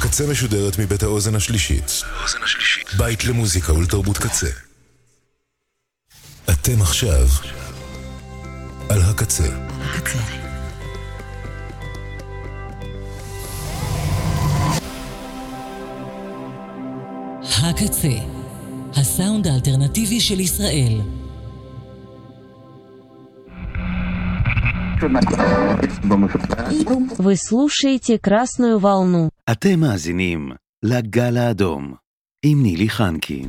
הקצה משודרת מבית האוזן השלישית. בית למוזיקה ולתרבות קצה. אתם עכשיו על הקצה. הקצה. הקצה, הסאונד האלטרנטיבי של ישראל. Вы слушаете «Красную волну». אתם מאזינים לגל האדום עם נילי חנקין.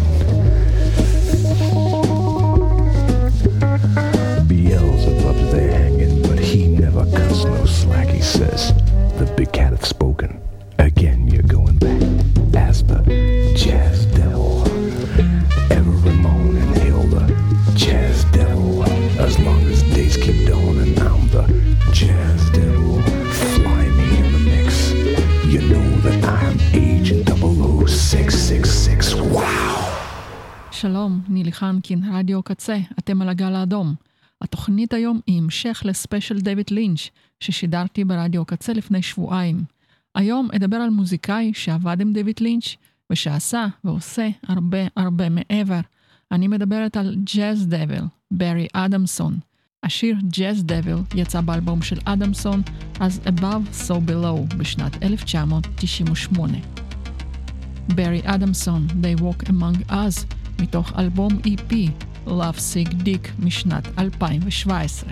רדיו קצה, אתם על הגל האדום. התוכנית היום היא המשך לספיישל דויד לינץ' ששידרתי ברדיו קצה לפני שבועיים. היום אדבר על מוזיקאי שעבד עם דויד לינץ' ושעשה ועושה הרבה הרבה מעבר. אני מדברת על ג'אז דביל, ברי אדמסון. השיר ג'אז דביל יצא באלבום של אדמסון, אז Above So Below בשנת 1998. ברי אדמסון, They Walk Among Us, מתוך אלבום EP Love Sick Dick משנת 2017.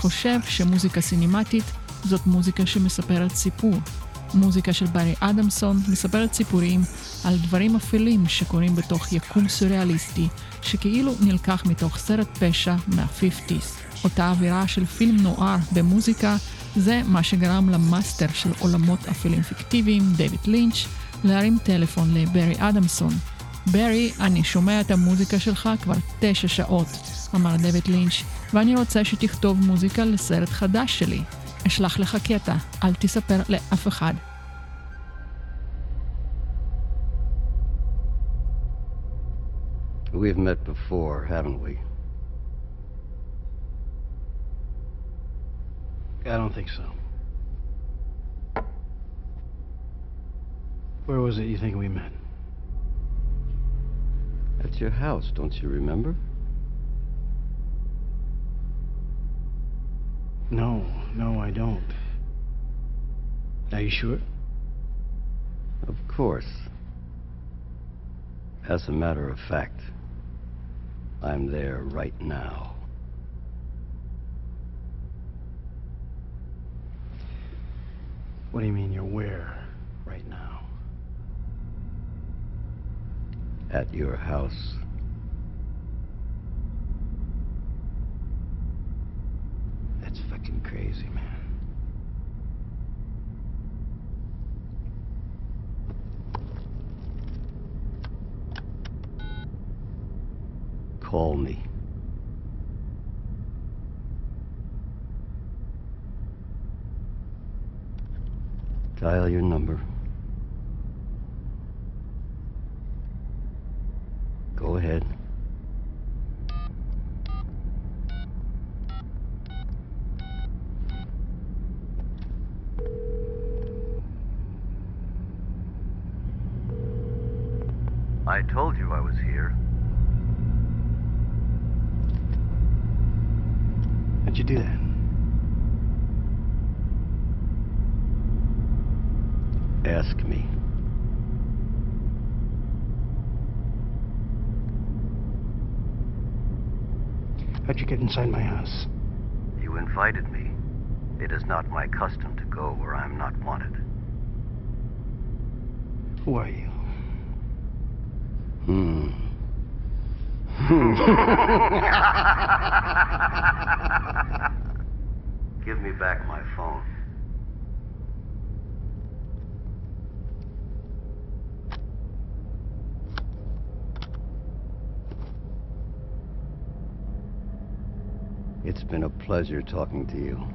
חושב שמוזיקה סינמטית זאת מוזיקה שמספרת סיפור. מוזיקה של ברי אדמסון מספרת סיפורים על דברים אפלים שקורים בתוך יקום סוריאליסטי, שכאילו נלקח מתוך סרט פשע מה-50's. אותה אווירה של פילם נוער במוזיקה, זה מה שגרם למאסטר של עולמות אפלים פיקטיביים, דויד לינץ', להרים טלפון לברי אדמסון, ברי, אני שומע את המוזיקה שלך כבר תשע שעות, אמר דויד לינץ', ואני רוצה שתכתוב מוזיקה לסרט חדש שלי. אשלח לך קטע, אל תספר לאף אחד. We've met before, haven't we? I don't think so. Where was it you think we met? At your house, don't you remember? No, no, I don't. Are you sure? Of course. As a matter of fact, I'm there right now. What do you mean you're where right now? At your house. That's fucking crazy, man. Call me. Dial your number. Go ahead. I told you I was here. How'd you do that? Ask me. How'd you get inside my house? You invited me. It is not my custom to go where I'm not wanted. Who are you? Hmm. Give me back my phone. It's been a pleasure talking to you.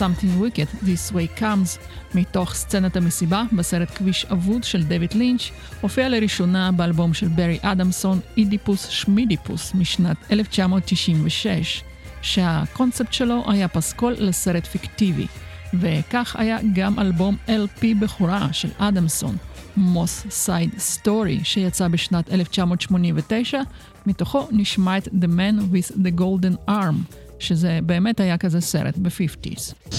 Something Wicked, This Way Comes, מתוך סצנת המסיבה בסרט כביש אבוד של דויד לינץ', הופיע לראשונה באלבום של ברי אדמסון, אידיפוס שמידיפוס, משנת 1996, שהקונספט שלו היה פסקול לסרט פיקטיבי, וכך היה גם אלבום LP בכורה של אדמסון, מוס סייד סטורי, שיצא בשנת 1989, מתוכו נשמע את The Man with the Golden Arm, שזה באמת היה כזה סרט ב-50's.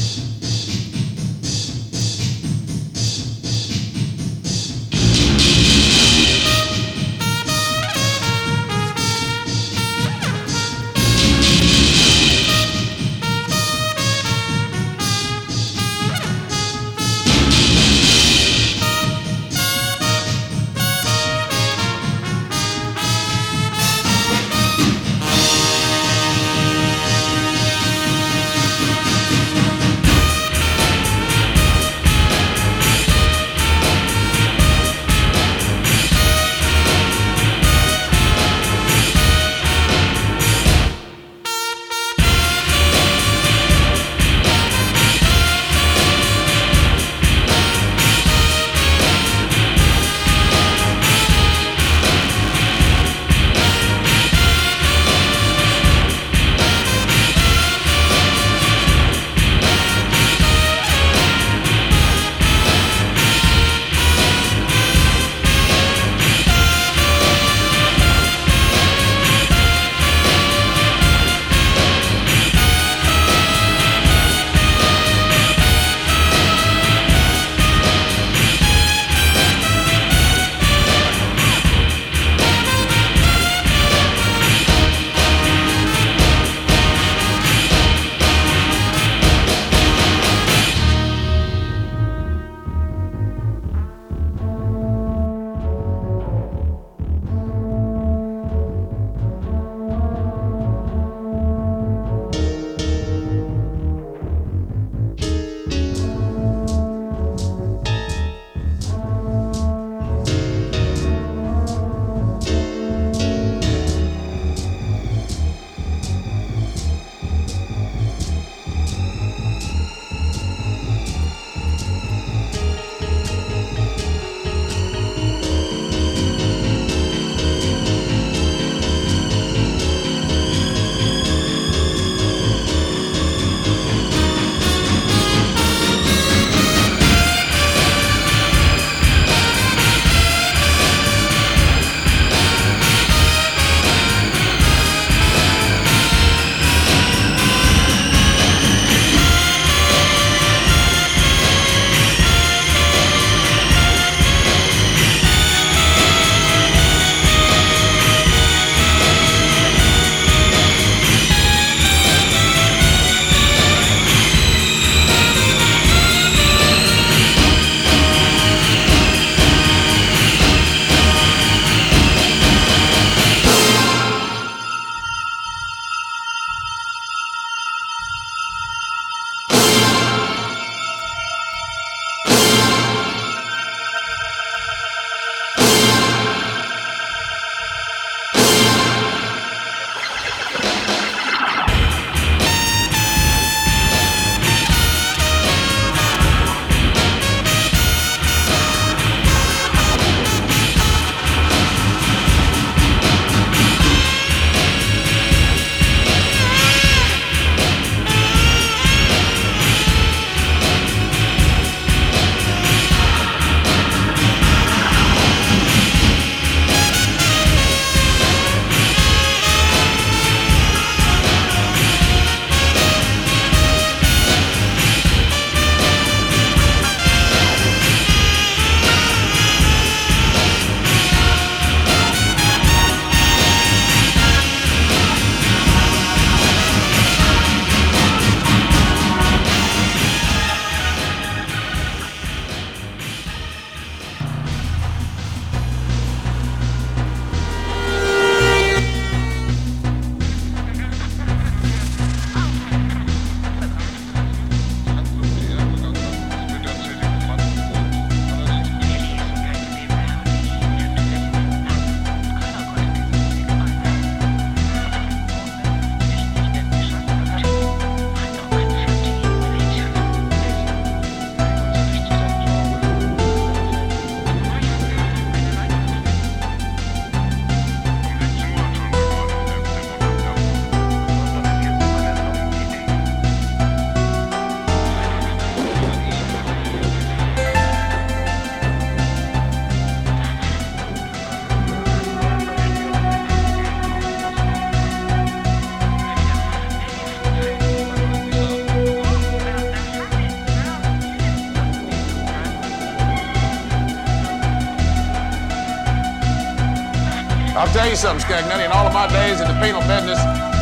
Tell you something, Scagnetti. In all of my days in the penal business,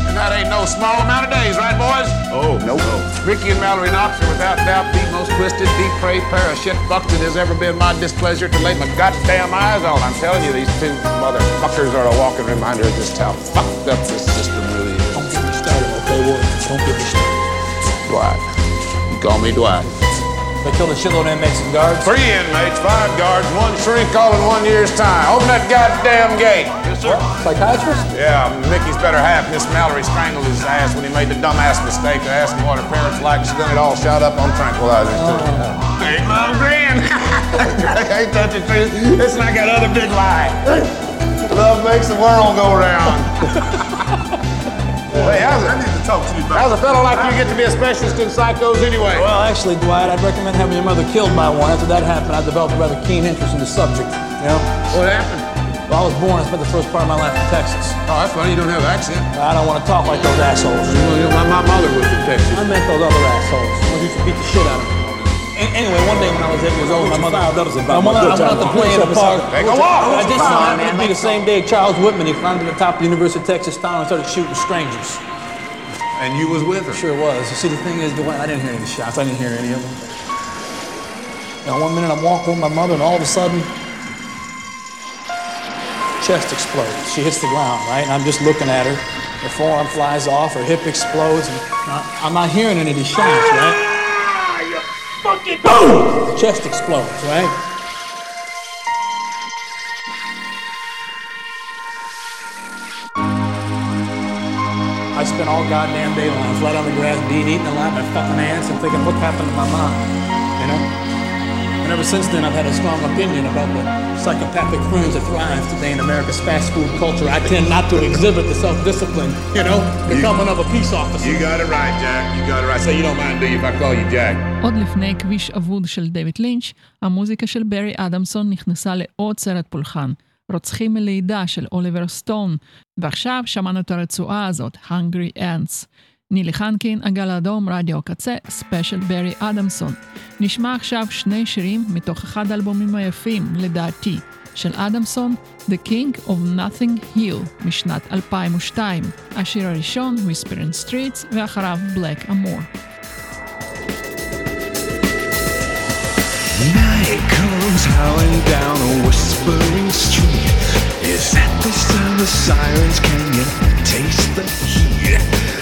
and that ain't no small amount of days, right, boys? Oh, no. Ricky and Mallory Knox are without doubt the most twisted, depraved pair of shit fucks it has ever been my displeasure to lay my goddamn eyes on. I'm telling you, these two motherfuckers are a walking reminder of just how fucked up this system really is. Don't get me started, okay, Wood? Don't get me started. Dwight. You call me Dwight. They killed a shitload of inmates and guards. Three inmates, five guards, one shrink, all in one year's time. Open that goddamn gate. Yes, sir. Psychiatrist? Yeah, Mickey's better half, Miss Mallory, strangled his ass when he made the dumbass mistake of asking what her parents liked. She done it all shot up on tranquilizers, too. Oh, Ain't no grin. Ain't that the truth? It's like that other big lie. Love makes the world go round. hey, how's it? I need to talk to you about How's a fellow like you get to be a specialist in psychos anyway? Well, actually, Dwight, I'd recommend having your mother killed by one. After that happened, I developed a rather keen interest in the subject. You know? What happened? Well, I was born and spent the first part of my life in Texas. Oh, that's funny. You don't have an accent. I don't want to talk like those assholes. Well, you know, my, my mother was from Texas. I meant those other assholes. The ones who used to beat the shit out of me. Anyway, one day when I was eight years old, my mother. I went out to play in the park. Hey, go on. I just so happened to be the same day Charles Whitman. He climbed to the top of the University of Texas Tower and started shooting strangers. And you was with her. Sure was. You see, the thing is, Dwight, I didn't hear any shots. I didn't hear any of them. Now, one minute I'm walking with my mother, and all of a sudden, chest explodes. She hits the ground, right? And I'm just looking at her. Her forearm flies off, her hip explodes, and I'm not hearing any of these shots, right? Fucking boom! The chest explodes, right? I spent all goddamn day lying flat on the grass, being eaten alive by fucking ants, and thinking, what happened to my mom? You know? And ever since then, I've had a strong opinion about the psychopathic friends that thrive today in America's fast food culture. I tend not to exhibit the self-discipline, you know, becoming of a peace officer. You got it right, Jack. You got it right. Say you don't mind, do you, if I call you Jack? עוד לפני כביש אבוד של דויד לינץ', המוזיקה של ברי אדמסון נכנסה לעוד סרט פולחן, רוצחים מלידה של אוליבר סטון, ועכשיו שמענו את הרצועה הזאת, Hungry Ants. נילי חנקין, עגל אדום, רדיו קצה, ספיישל ברי אדמסון. נשמע עכשיו שני שירים מתוך אחד האלבומים היפים, לדעתי, של אדמסון, The King of Nothing Hill, משנת 2002. השיר הראשון, Whispering Streets, ואחריו Black Amore. Night comes howling down a whispering street. Is that the sound of sirens? Can you taste the heat?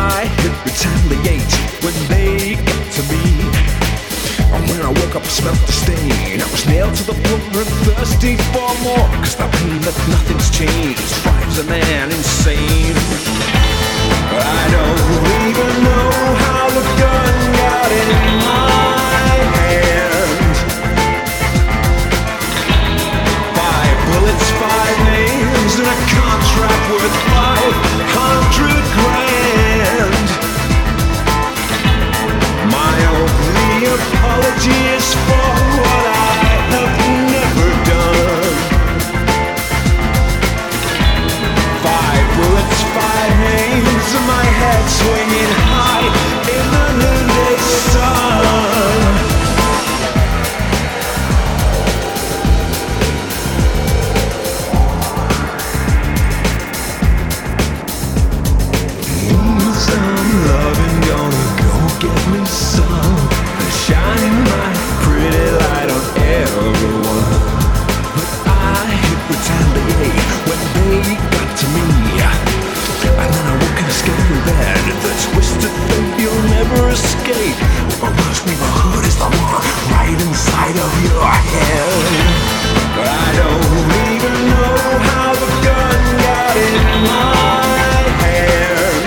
I retaliate when they get to me. And when I woke up, I smelled the stain. I was nailed to the floor and thirsty for more. Cause the pain that nothing's changed drives a man insane. I don't even know how the gun got in my hand. Five bullets, five names, and a contract worth five hundred grand. Apology never escape. My worst neighborhood is the one right inside of your head. But I don't even know how the gun got in my hand.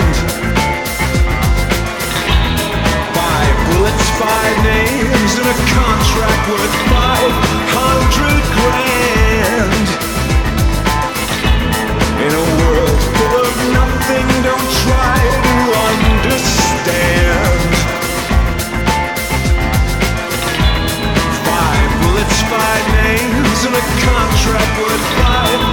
Five bullets, five names, and a contract worth five hundred grand. Five names, and a contract worth five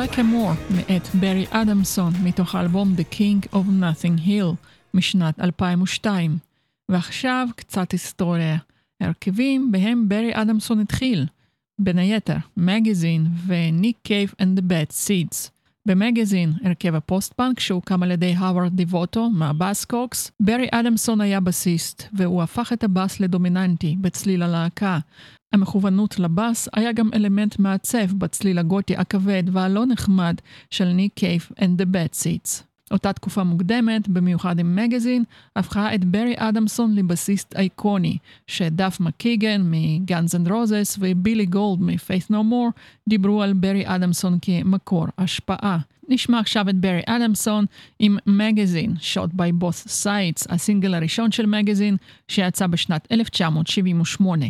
השיר Black Amore מאת ברי אדמסון מתוך האלבום The King of Nothing Hill משנת 2002. ועכשיו קצת היסטוריה. הרכבים בהם ברי אדמסון התחיל, בין היתר מגזין וניק קייב and the Seeds. במגזין, הרכב הפוסט-פאנק שהוקם על ידי הווארד דיבוטו מהבאסקוקס, ברי אדמסון היה בסיסט, והוא הפך את הבאס לדומיננטי בצליל הלהקה. המכוונות לבאס היה גם אלמנט מעצב בצליל הגותי הכבד והלא נחמד של ניק קייב and the Bad Seeds. אותה תקופה מוקדמת, במיוחד עם מגזין, הפכה את ברי אדמסון לבסיסט אייקוני, שדף מקיגן מגאנז אנד רוזס ובילי גולד מ-Faith No More דיברו על ברי אדמסון כמקור השפעה. נשמע עכשיו את ברי אדמסון עם מגזין, Shot by Both Sides, הסינגל הראשון של מגזין, שיצא בשנת 1978.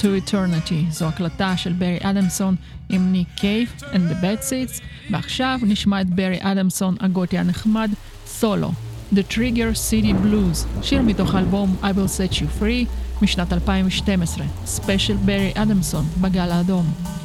to Eternity. זו הקלטה של ברי אדמסון עם ניק קייב and the Bad seats, ועכשיו נשמע את ברי אדמסון הגותי הנחמד, סולו. The Trigger City Blues, שיר מתוך האלבום I will set you free משנת 2012, ספיישל ברי אדמסון בגל האדום.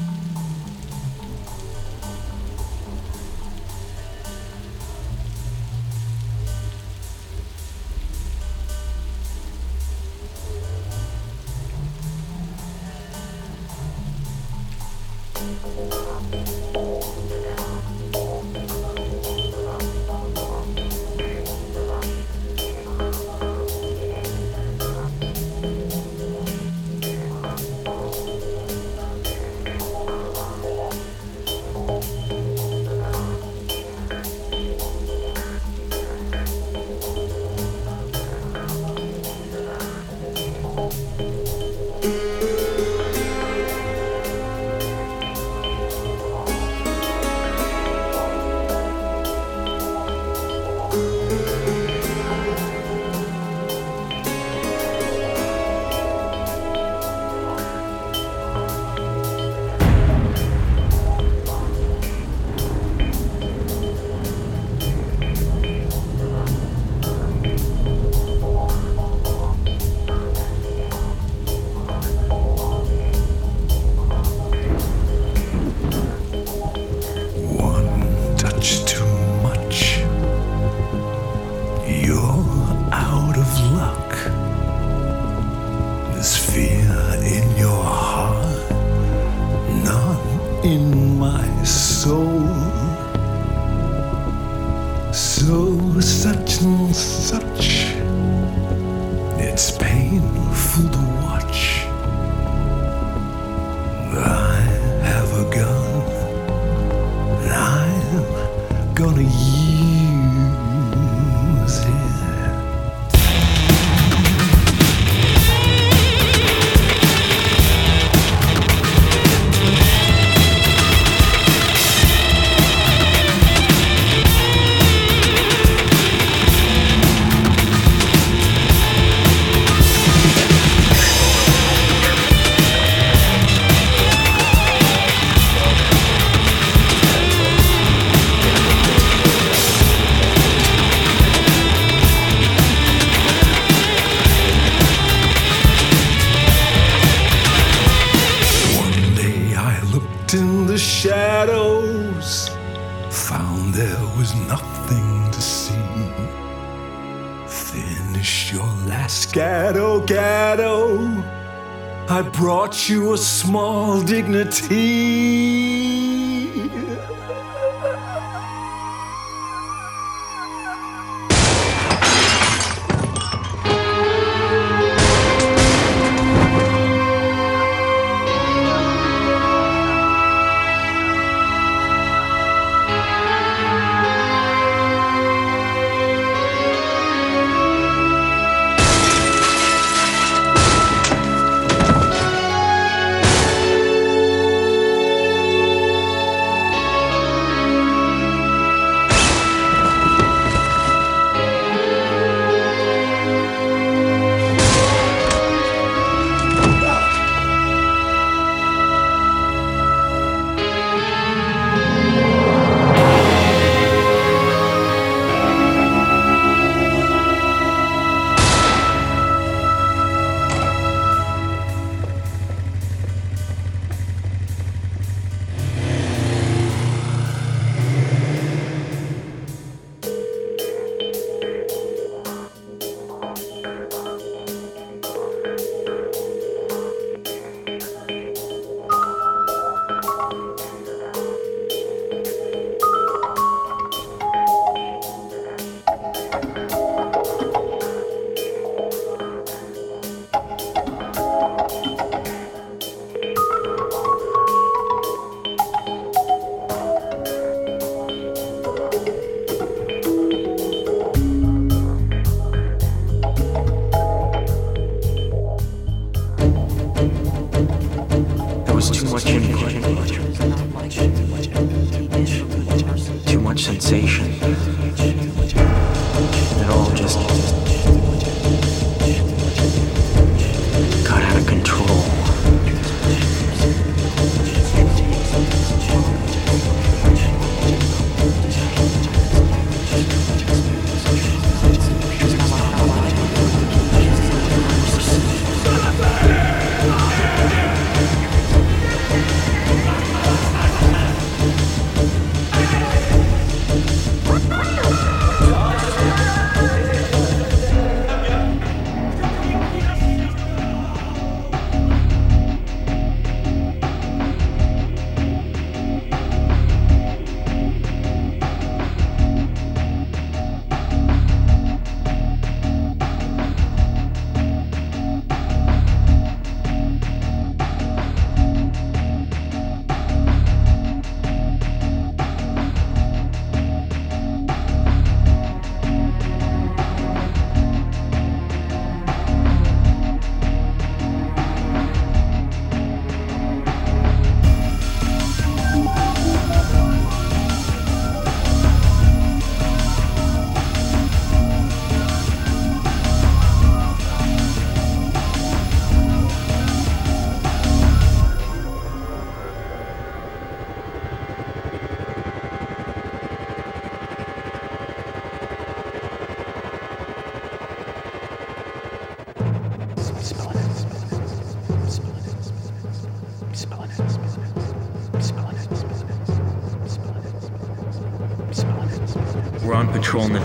Brought you a small dignity.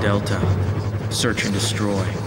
Delta. Search and destroy.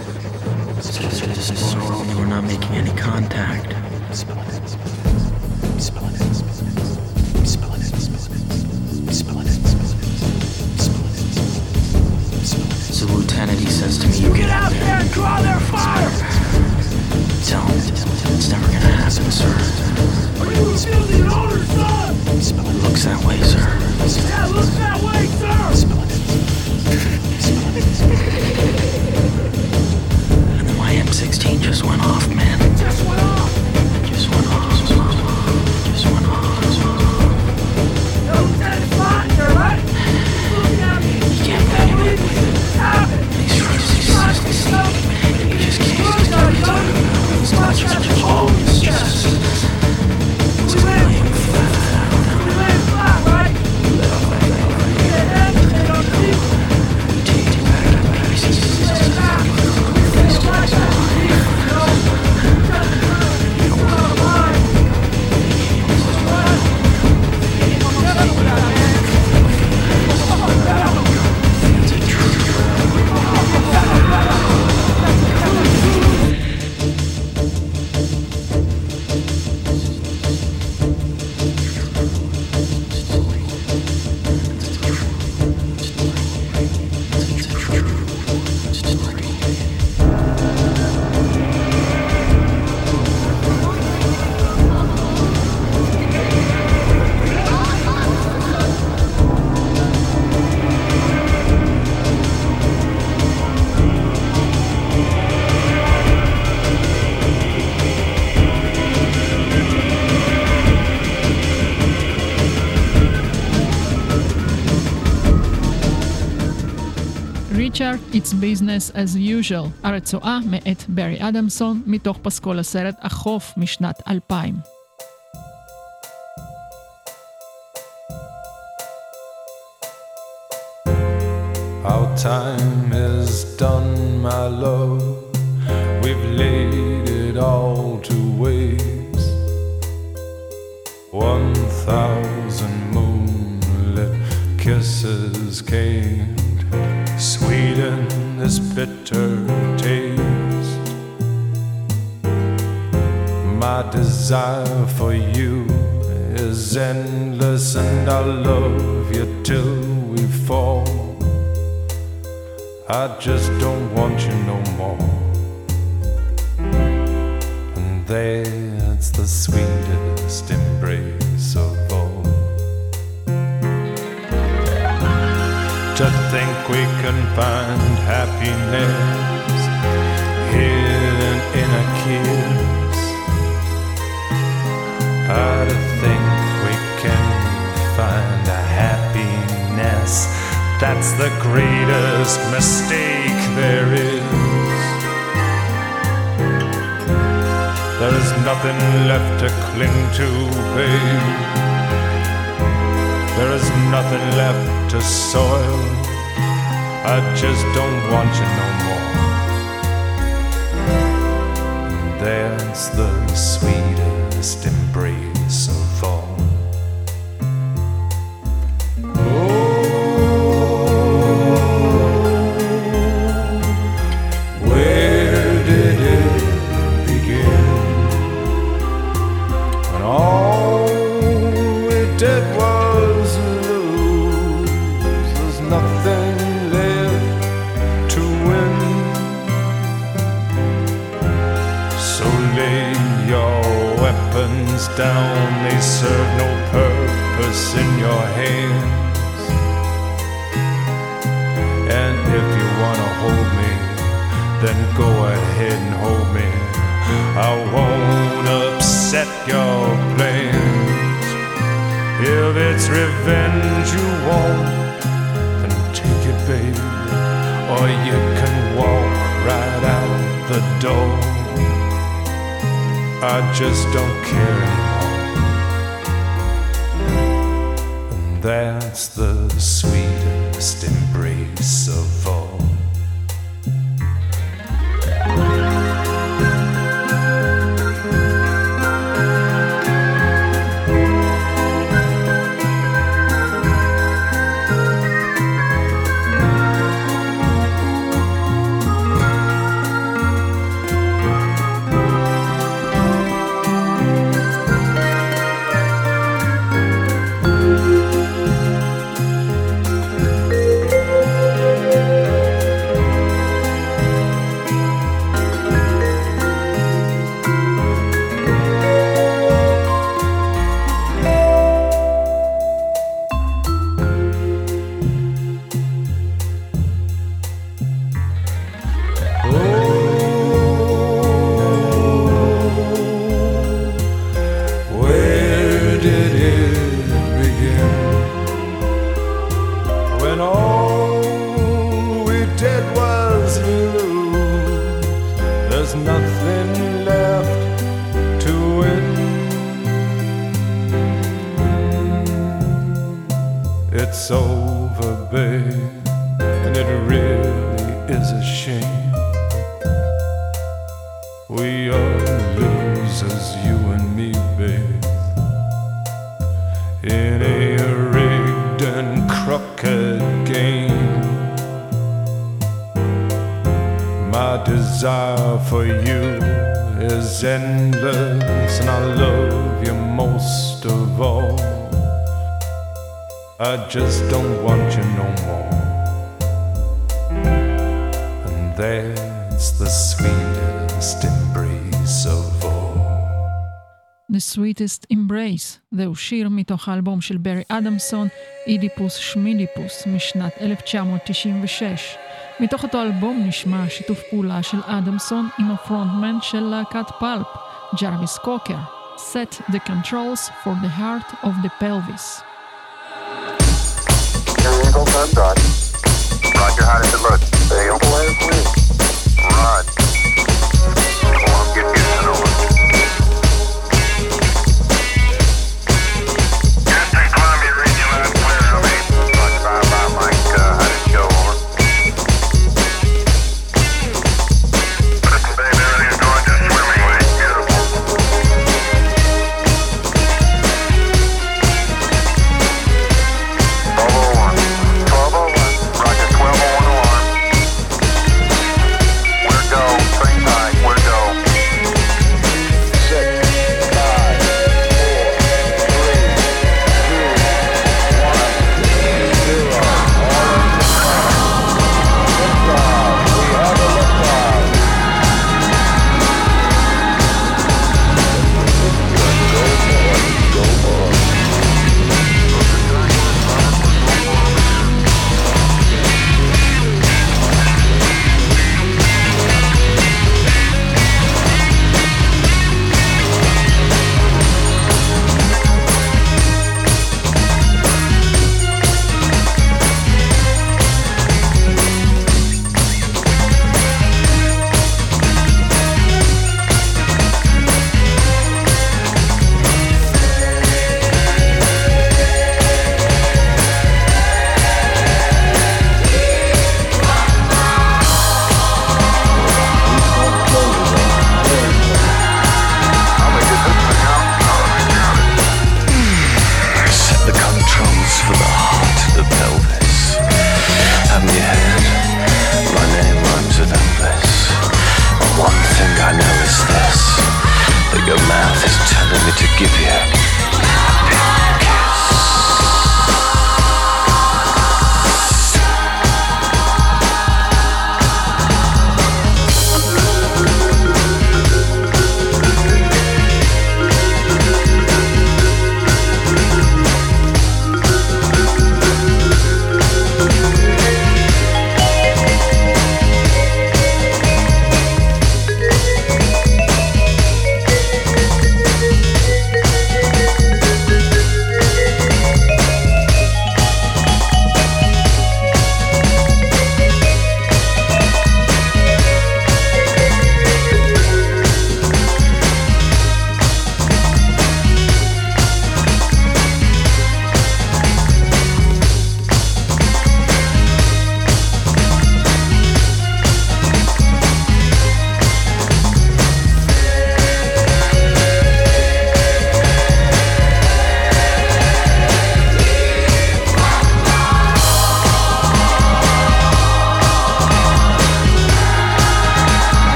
It's Business as Usual, הרצועה מאת ברי אדמסון, מתוך פסקול הסרט החוף משנת 2000. Our time is done, my love. nothing left to cling to, babe. There is nothing left to soil. I just don't want you no more. That's the sweetest embrace. I just don't care anymore. And that's the sweetest. just don't want you no more. And that's the sweetest embrace of all. The sweetest embrace, זהו שיר מתוך האלבום של ברי אדמסון, אידיפוס שמידיפוס, משנת 1996. מתוך אותו אלבום נשמע שיתוף פעולה של אדמסון עם הפרונטמן של להקת פלפ, ג'רוויס קוקר, Set the Controls for the Heart of the Pelvis. Roger, how does it look? Sailed away from Rod. To the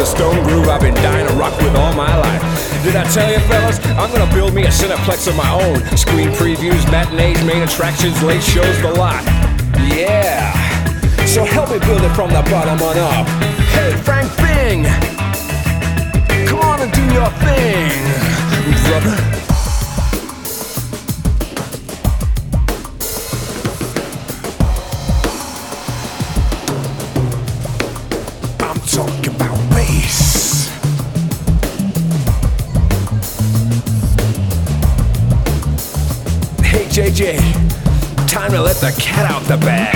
the stone groove I've been dying to rock with all my life. Did I tell you, fellas? I'm gonna build me a cineplex of my own. Screen previews, matinees, main attractions, late shows, the lot. Yeah. So help me build it from the bottom on up. Hey, Frank Bing! Come on and do your thing, brother. Let the cat out the bag.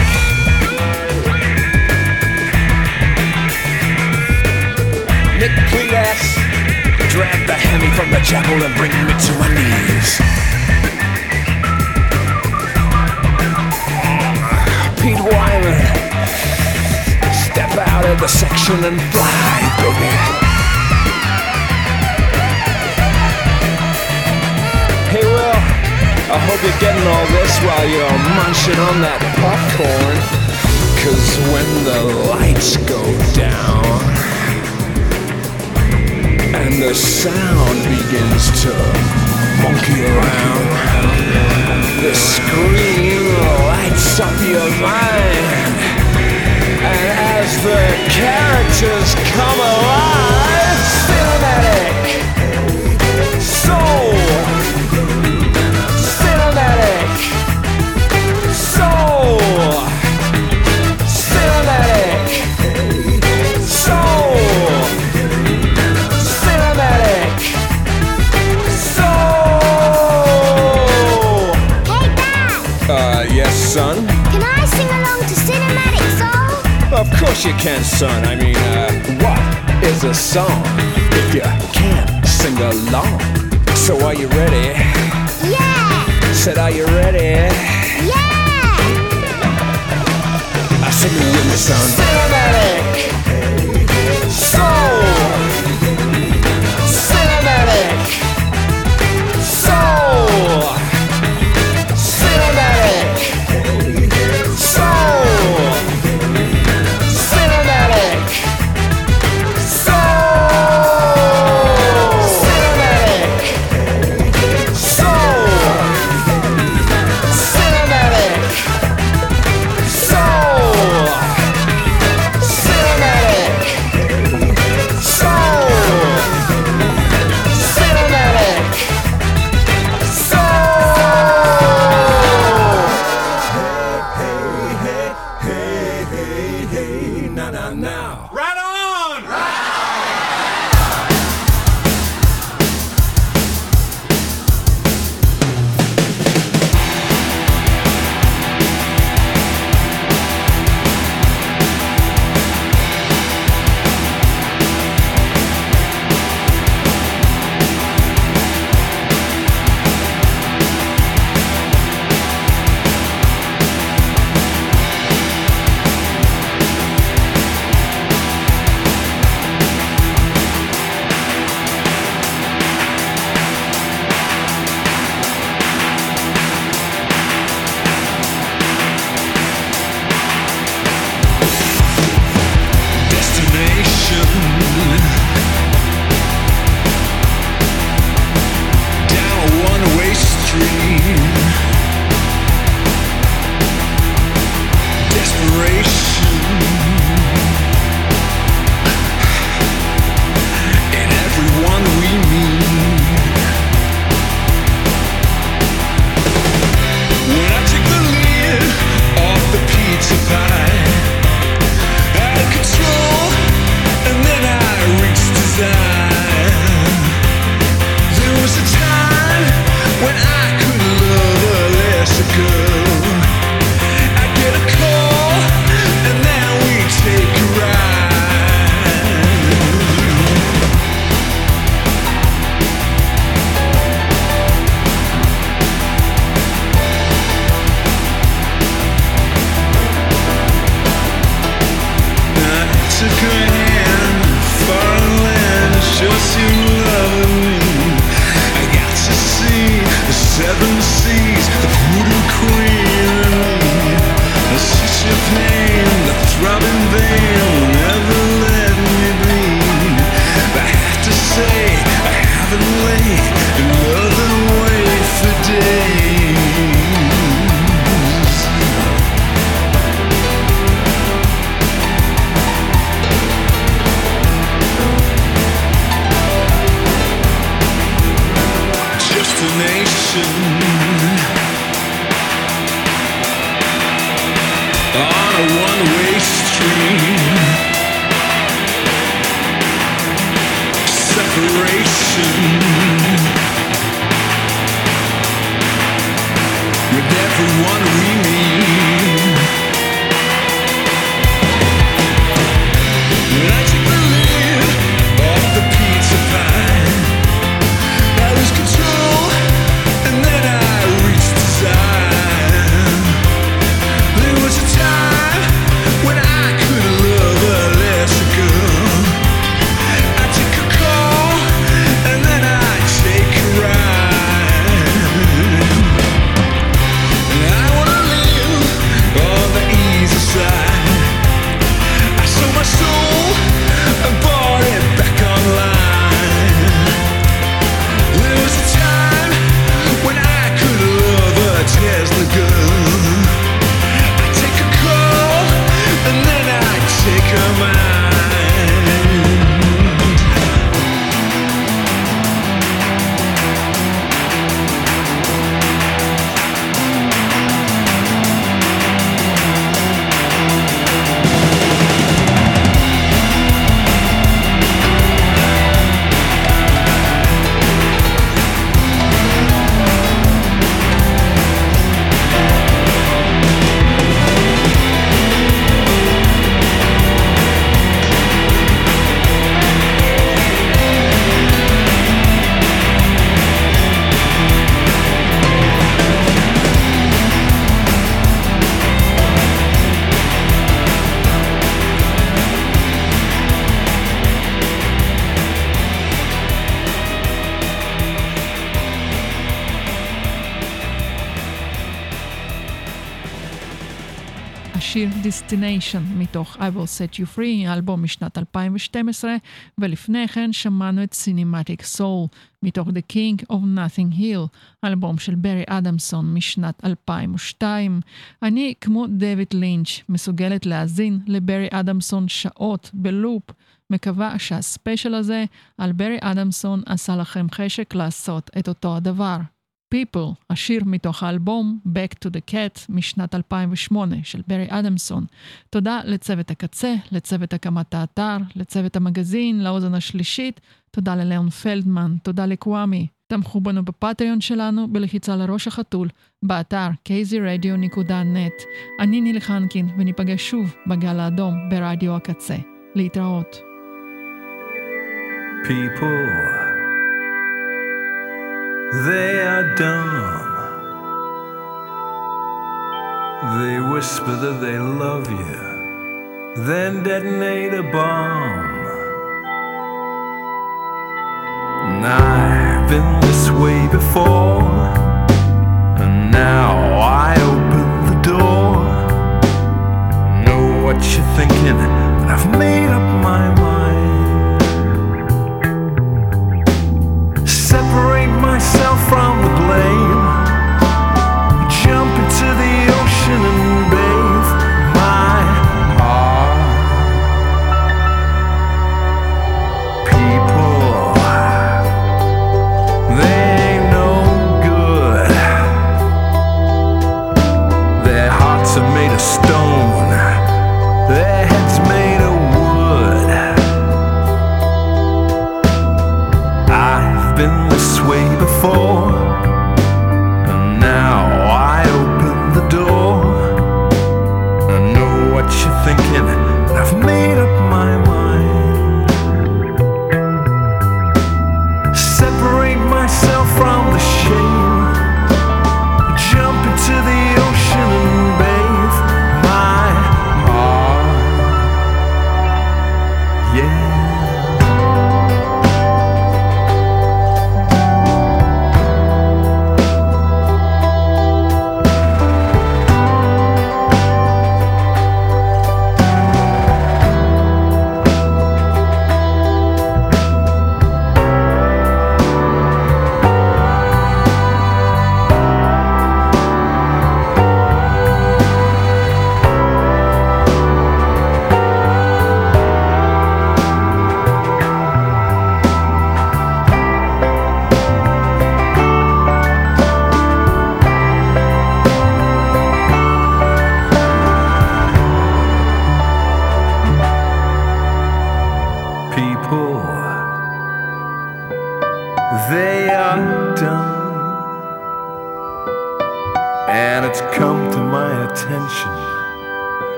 Nick Cletus, drag the Hemi from the chapel and bring me to my knees. Pete Wyman, step out of the section and fly, baby. I hope you're getting all this while you're munching on that popcorn. Cause when the lights go down and the sound begins to monkey around, the scream lights up your mind. And as the characters come alive, course you can, son. I mean, uh, what is a song if you can't sing along? So are you ready? Yeah! Said, are you ready? Yeah! I sing it with me, son. Cinematic. Destination מתוך I will set you free, האלבום משנת 2012, ולפני כן שמענו את Cinematic Soul מתוך The King of Nothing Hill, האלבום של ברי אדמסון משנת 2002. אני, כמו דויד לינץ', מסוגלת להאזין לברי אדמסון שעות בלופ. מקווה שהספיישל הזה על ברי אדמסון עשה לכם חשק לעשות את אותו הדבר. People, השיר מתוך האלבום Back to the Cat משנת 2008 של ברי אדמסון. תודה לצוות הקצה, לצוות הקמת האתר, לצוות המגזין, לאוזן השלישית, תודה לליאון פלדמן, תודה לקוואמי. תמכו בנו בפטריון שלנו בלחיצה לראש החתול, באתר kzradio.net. אני נילי חנקין, וניפגש שוב בגל האדום ברדיו הקצה. להתראות. People, they are dumb. They whisper that they love you, then detonate a bomb. And I've been this way before, and now I open the door. Know what you're thinking, but I've made up my mind. Myself from the blame.